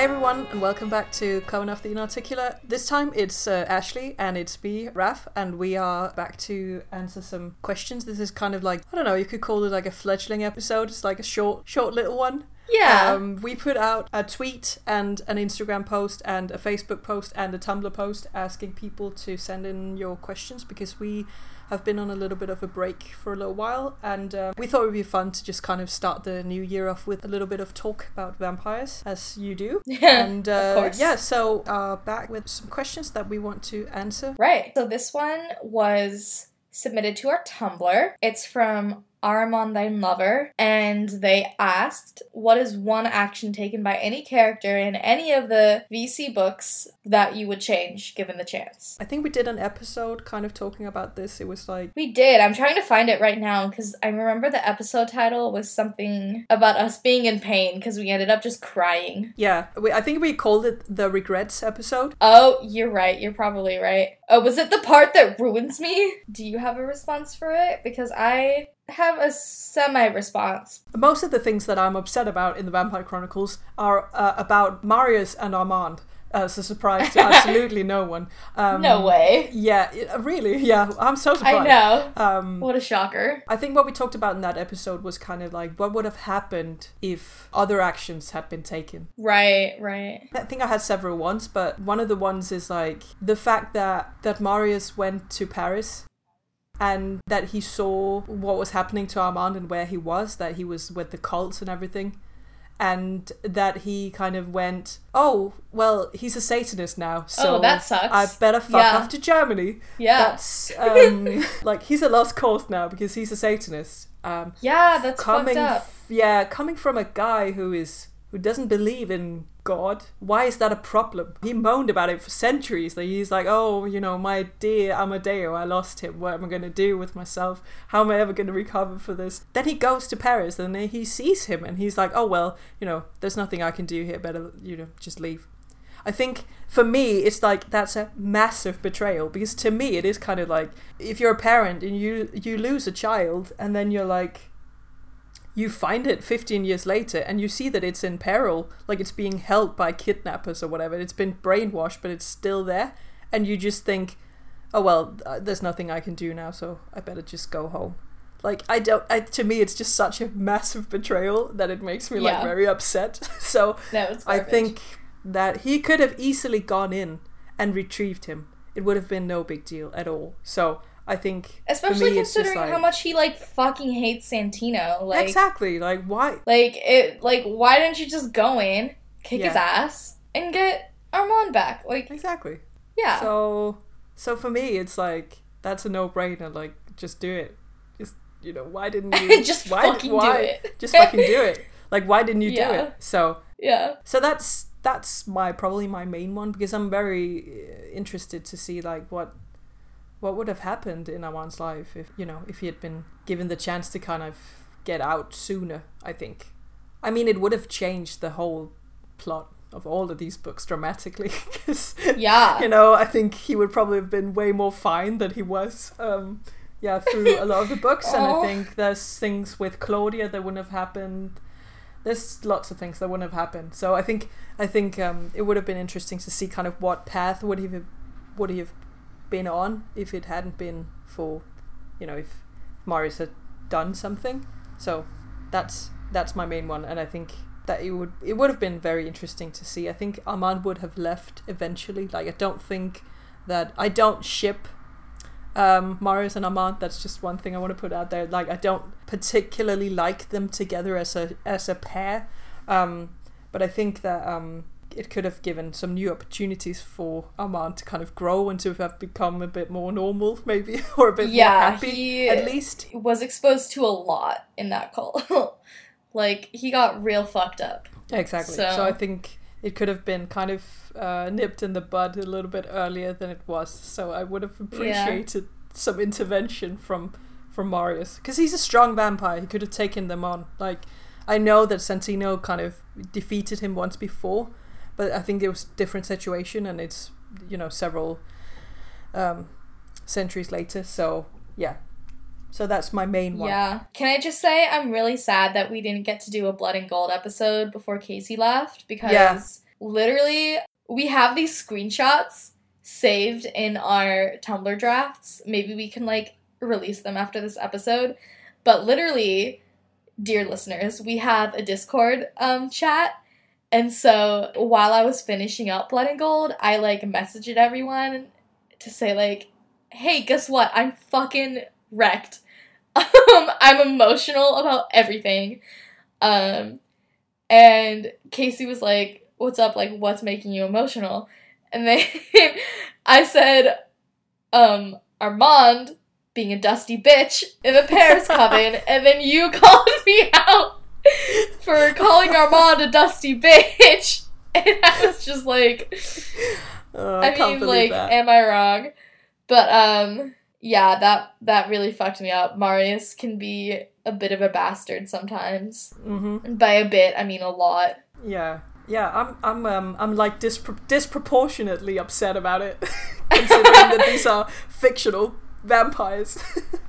Hey everyone, and welcome back to Coven of the Inarticulate. This time it's uh, Ashley and it's me, Raph, and we are back to answer some questions. This is kind of like I don't know, you could call it like a fledgling episode. It's like a short, short little one. Yeah. Um, we put out a tweet and an Instagram post and a Facebook post and a Tumblr post asking people to send in your questions because we have been on a little bit of a break for a little while and uh, we thought it would be fun to just kind of start the new year off with a little bit of talk about vampires as you do. and uh, course. yeah, so uh, back with some questions that we want to answer. right. So this one was submitted to our Tumblr. It's from Aramon Thine Lover, and they asked, What is one action taken by any character in any of the VC books that you would change given the chance? I think we did an episode kind of talking about this. It was like We did. I'm trying to find it right now because I remember the episode title was something about us being in pain because we ended up just crying. yeah, we, I think we called it the regrets episode. Oh, you're right. You're probably right. Oh, was it the part that ruins me? Do you have a response for it? Because I have a semi response. Most of the things that I'm upset about in the Vampire Chronicles are uh, about Marius and Armand. Uh, it's a surprise to absolutely no one. Um, No way. Yeah, really. Yeah, I'm so surprised. I know. Um, What a shocker. I think what we talked about in that episode was kind of like what would have happened if other actions had been taken. Right, right. I think I had several ones, but one of the ones is like the fact that that Marius went to Paris and that he saw what was happening to Armand and where he was, that he was with the cults and everything. And that he kind of went, oh, well, he's a Satanist now, so Oh, that sucks. I better fuck Yeah. off to Germany. Yeah. That's um, like he's a lost cause now because he's a Satanist. Um, yeah, that's coming, fucked up. f- yeah, coming from a guy who is who doesn't believe in God. Why is that a problem? He moaned about it for centuries. Like he's like, oh, you know, my dear Amadeo, I lost him. What am I going to do with myself? How am I ever going to recover for this? Then he goes to Paris and he sees him and he's like, oh well, you know, there's nothing I can do here. Better, you know, just leave. I think for me, it's like that's a massive betrayal because to me, it is kind of like if you're a parent and you you lose a child and then you're like, you find it 15 years later and you see that it's in peril, like it's being held by kidnappers or whatever. It's been brainwashed, but it's still there, and you just think, oh well, uh, there's nothing I can do now, so I better just go home. Like I don't. I, to me, it's just such a massive betrayal that it makes me like very upset. so I think that he could have easily gone in and retrieved him. It would have been no big deal at all. So I think, Especially me, considering like- how much he like fucking hates Santino. Like exactly like why? like it like why didn't you just go in, kick his ass, and get Armand back? Like Exactly. yeah. So, so for me, it's like that's a no-brainer. Like, just do it. Just you know, why didn't you? Just why, fucking do why, it. Just fucking do it. Like, why didn't you do it? So, yeah. so that's that's my probably my main one because I'm very uh, interested to see like what what would have happened in Armand's life if you know if he had been given the chance to kind of get out sooner. I think. I mean, it would have changed the whole plot of all of these books dramatically because Yeah. you know, I think he would probably have been way more fine than he was. Um, yeah, through a lot of the books, and I think there's things with Claudia that wouldn't have happened. There's lots of things that wouldn't have happened. So I think I think um, it would have been interesting to see kind of what path would he have, would he have been on if it hadn't been for, you know, if Marius had done something. So that's that's my main one, and I think that it would it would have been very interesting to see. I think Armand would have left eventually. Like I don't think that I don't ship um, Marius and Armand. That's just one thing I want to put out there. Like I don't particularly like them together as a as a pair, um, but I think that um, it could have given some new opportunities for Armand to kind of grow and to have become a bit more normal, maybe, or a bit more happy he- at least. Was exposed to a lot in that cult. like he got real fucked up. Exactly. So, So- I think it could have been kind of uh, nipped in the bud a little bit earlier than it was. So I would have appreciated some intervention from from Marius because he's a strong vampire. He could have taken them on. Like I know that Santino kind of defeated him once before, but I think it was different situation, and it's you know several um, centuries later. So yeah. So that's my main one. Yeah. Can I just say I'm really sad that we didn't get to do a blood and gold episode before Kacy left because Yeah. literally, we have these screenshots saved in our Tumblr drafts. Maybe we can like release them after this episode. But literally, dear listeners, we have a Discord um, chat. And so while I was finishing up Blood and Gold, I like messaged everyone to say like, "Hey, guess what? I'm fucking wrecked. Um, I'm emotional about everything." Um, and Kacy was like, "What's up? Like, what's making you emotional?" And then I said, um, Armand being a dusty bitch in the Paris Coven, and then you called me out for calling Armand a dusty bitch. And I was just like, Oh, I, I, mean, like, that. am I wrong? But um, yeah, that that really fucked me up. Marius can be a bit of a bastard sometimes. hmm And by a bit, I mean a lot. Yeah, yeah. I'm, I'm, um, I'm like dispro- disproportionately upset about it, considering that these are fictional vampires.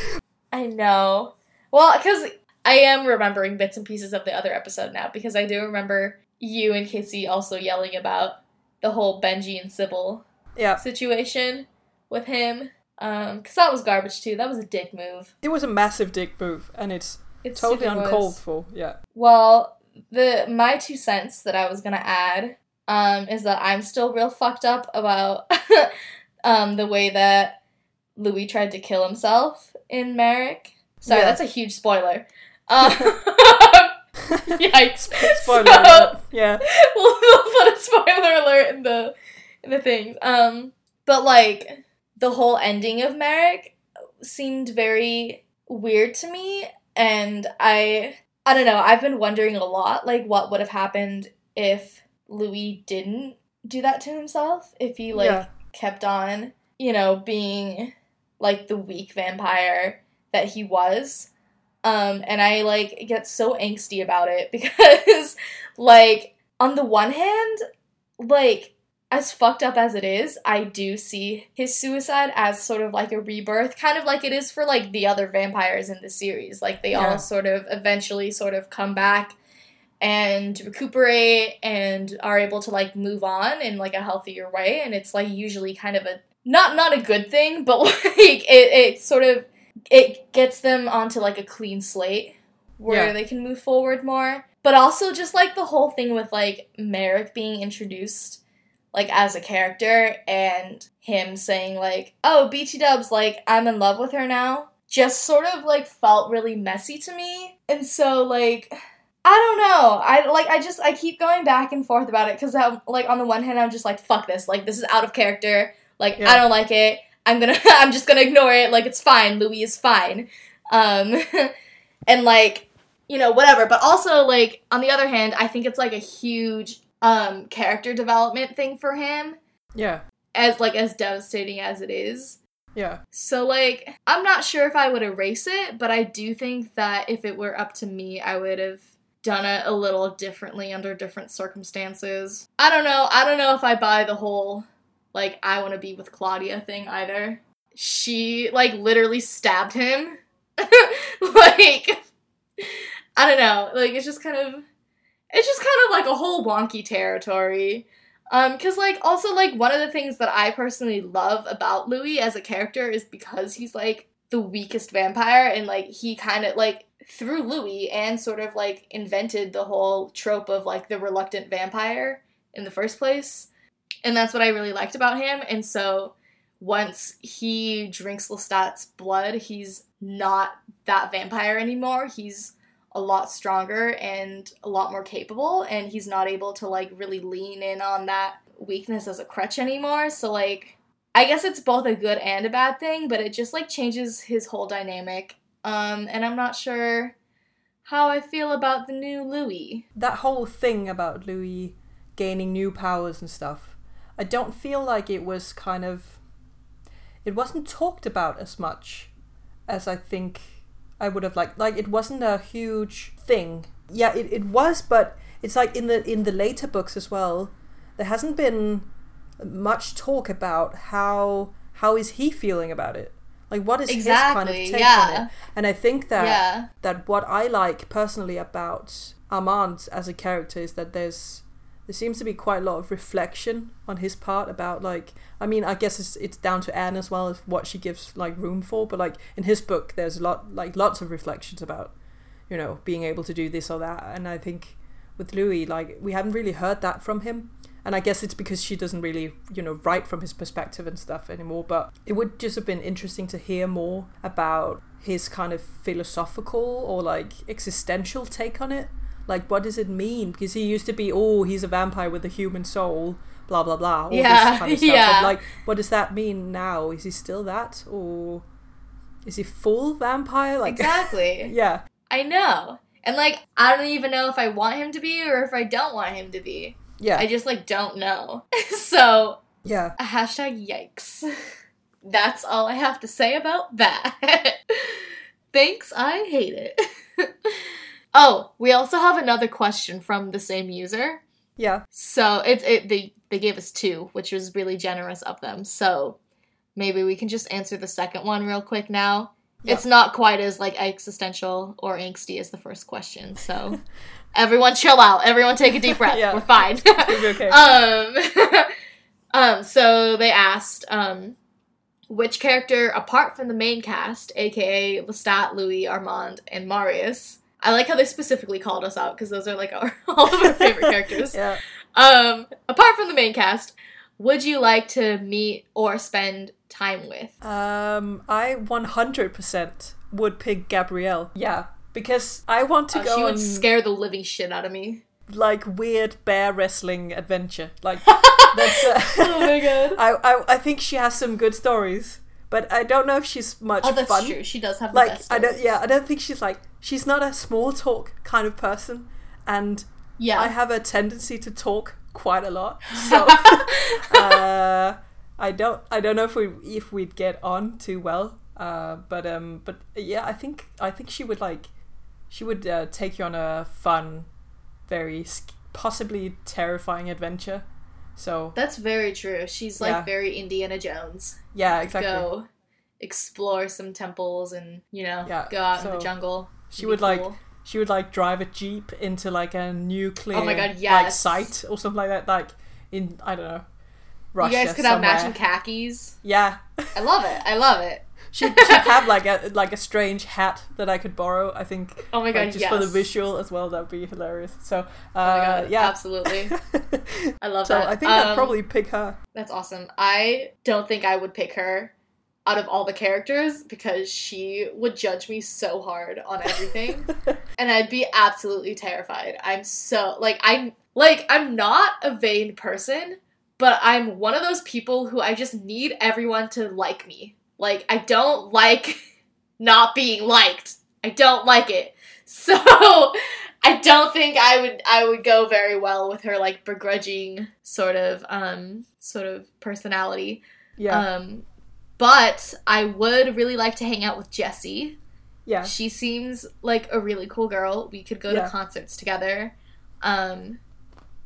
I know. Well, because I am remembering bits and pieces of the other episode now, because I do remember you and Kacy also yelling about the whole Benji and Sybil yeah, situation with him. Um, because that was garbage too. That was a dick move. it was a massive dick move, and it's It's totally was. uncalled for. Yeah, Well, the my two cents that I was gonna add um, is that I'm still real fucked up about um, the way that Louis tried to kill himself in Merrick. Sorry, Yeah. that's a huge spoiler. Um, yikes! spoiler So- alert. Yeah, we'll, we'll put a spoiler alert in the in the things. Um, but like the whole ending of Merrick seemed very weird to me, and I I don't know. I've been wondering a lot, like what would have happened if Louis didn't do that to himself, if he like Yeah. kept on, you know, being like the weak vampire that he was. Um, and I like get so angsty about it because like on the one hand, like as fucked up as it is, I do see his suicide as sort of like a rebirth, kind of like it is for like the other vampires in the series. Like they Yeah. all sort of eventually sort of come back and recuperate and are able to like move on in like a healthier way and it's like usually kind of a not not a good thing but like it, it sort of it gets them onto like a clean slate where Yeah. they can move forward more but also just like the whole thing with like Merrick being introduced like as a character and him saying like oh BT dubs like I'm in love with her now just sort of like felt really messy to me and so like I don't know. I like I just I keep going back and forth about it because I'm um, like on the one hand I'm just like fuck this like this is out of character like Yeah. I don't like it I'm gonna I'm just gonna ignore it. Like it's fine. Louis is fine. Um and like you know whatever. But also like on the other hand I think it's like a huge um character development thing for him. Yeah, as like as devastating as it is. Yeah. so like I'm not sure if I would erase it, but I do think that if it were up to me, I would have done it a little differently under different circumstances. I don't know. I don't know if I buy the whole like I want to be with Claudia thing either. She like literally stabbed him. like I don't know. Like it's just kind of it's just kind of like a whole wonky territory. Um, cause like also like one of the things that I personally love about Louis as a character is because he's like the weakest vampire and like he kind of like through Louis and sort of like invented the whole trope of like the reluctant vampire in the first place. And that's what I really liked about him. And so once he drinks Lestat's blood, he's not that vampire anymore. He's a lot stronger and a lot more capable and he's not able to like really lean in on that weakness as a crutch anymore so like i guess it's both a good and a bad thing but it just like changes his whole dynamic um and i'm not sure how i feel about the new louis That whole thing about Louis gaining new powers and stuff, I don't feel like it was kind of. It wasn't talked about as much as I think I would have liked. Like it wasn't a huge thing. Yeah, it, it was, but it's like in the in the later books as well. There hasn't been much talk about how how is he feeling about it. Like what is his kind of Exactly, take on it? And I think that yeah that what I like personally about Armand as a character is that there's there seems to be quite a lot of reflection on his part about like I mean I guess it's it's down to Anne as well as what she gives like room for but like in his book there's a lot like lots of reflections about you know being able to do this or that and I think with Louis like we haven't really heard that from him and I guess it's because she doesn't really you know write from his perspective and stuff anymore but it would just have been interesting to hear more about his kind of philosophical or like existential take on it like what does it mean because he used to be oh he's a vampire with a human soul blah blah blah all Yeah, this kind of stuff yeah. And, like what does that mean now is he still that or is he full vampire like Exactly. yeah I know. And like I don't even know if I want him to be or if I don't want him to be. yeah I just like don't know. so yeah A hashtag yikes. That's all I have to say about that. Thanks, I hate it. Oh, we also have another question from the same user. yeah So it's it they they gave us two, which was really generous of them. So maybe we can just answer the second one real quick now. Yeah. It's not quite as like existential or angsty as the first question. So everyone chill out. Everyone take a deep breath. Yeah. We're fine. Okay. um um so they asked um which character apart from the main cast, aka Lestat, Louis, Armand, and Marius. I like how they specifically called us out because those are like our all of our favorite characters. yeah Um, apart from the main cast, would you like to meet or spend time with? um I 100% would pick Gabrielle yeah because I want to Oh, go she would scare the living shit out of me. like weird bear wrestling adventure like that's uh, Oh my god. I, I I think she has some good stories, but I don't know if she's much Oh, that's fun. true. She does have Like I don't, yeah, I don't think she's like she's not a small talk kind of person, and yeah. I have a tendency to talk quite a lot. So uh, I don't I don't know if we if we'd get on too well. Uh, but um, but yeah, I think I think she would like she would uh, take you on a fun, very possibly terrifying adventure. So That's very true. She's like Yeah. very Indiana Jones. yeah, exactly. Go explore some temples and, you know, Yeah, go out in the jungle. She would like she would like drive a jeep into like a nuclear Oh my God, like site or something like that. Like in I don't know. You guys could have matching khakis. Yeah, I love it. I love it. She'd, she'd have like a like a strange hat that I could borrow. I think. Oh my like, god, just yes. for the visual as well. That'd be hilarious. So, uh, Oh my god, yeah. absolutely. I love that. so that. I think I'd Um, probably pick her. That's awesome. I don't think I would pick her out of all the characters because she would judge me so hard on everything and I'd be absolutely terrified. I'm so like I'm like I'm not a vain person, but I'm one of those people who I just need everyone to like me. Like I don't like not being liked. I don't like it. So I don't think I would I would go very well with her like begrudging sort of um sort of personality. yeah, Um but I would really like to hang out with Jesse. yeah, She seems like a really cool girl. We could go Yeah. to concerts together. Um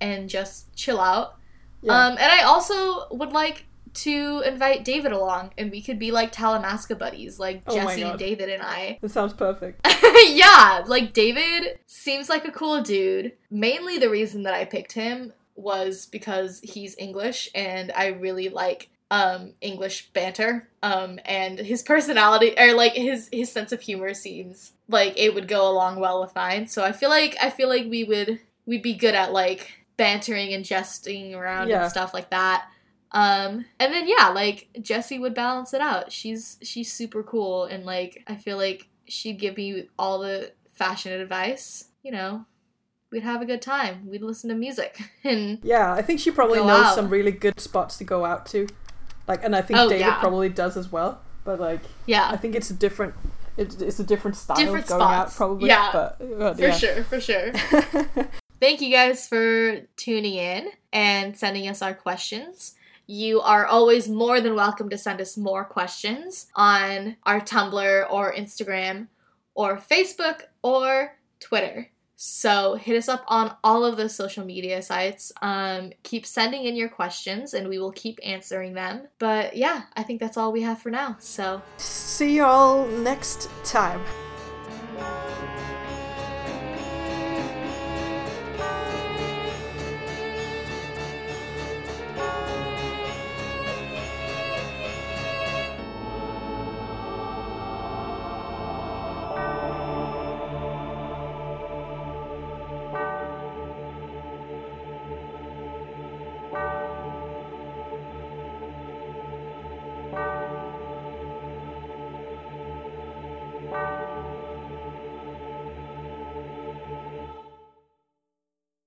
and just chill out. yeah. Um and I also would like to invite David along and we could be like Talamasca buddies, like Oh Jesse and David and I. that sounds perfect. yeah, like David seems like a cool dude. Mainly the reason that I picked him was because he's English and I really like um English banter. Um and his personality or like his his sense of humor seems like it would go along well with mine. So I feel like I feel like we would we'd be good at like bantering and jesting around Yeah. and stuff like that. Um and then yeah, like Jesse would balance it out. She's she's super cool and like I feel like she'd give me all the fashion advice. You know, we'd have a good time. We'd listen to music and Yeah, I think she probably knows out. some really good spots to go out to. Like, and I think Oh, David yeah. probably does as well. But like, yeah, I think it's a different. It's, it's a different style Different of going out, probably. Yeah. but, but for yeah. sure, for sure. Thank you guys for tuning in and sending us our questions. You are always more than welcome to send us more questions on our Tumblr or Instagram or Facebook or Twitter. So hit us up on all of those social media sites. Um, keep sending in your questions and we will keep answering them. But yeah, I think that's all we have for now. So See you all next time.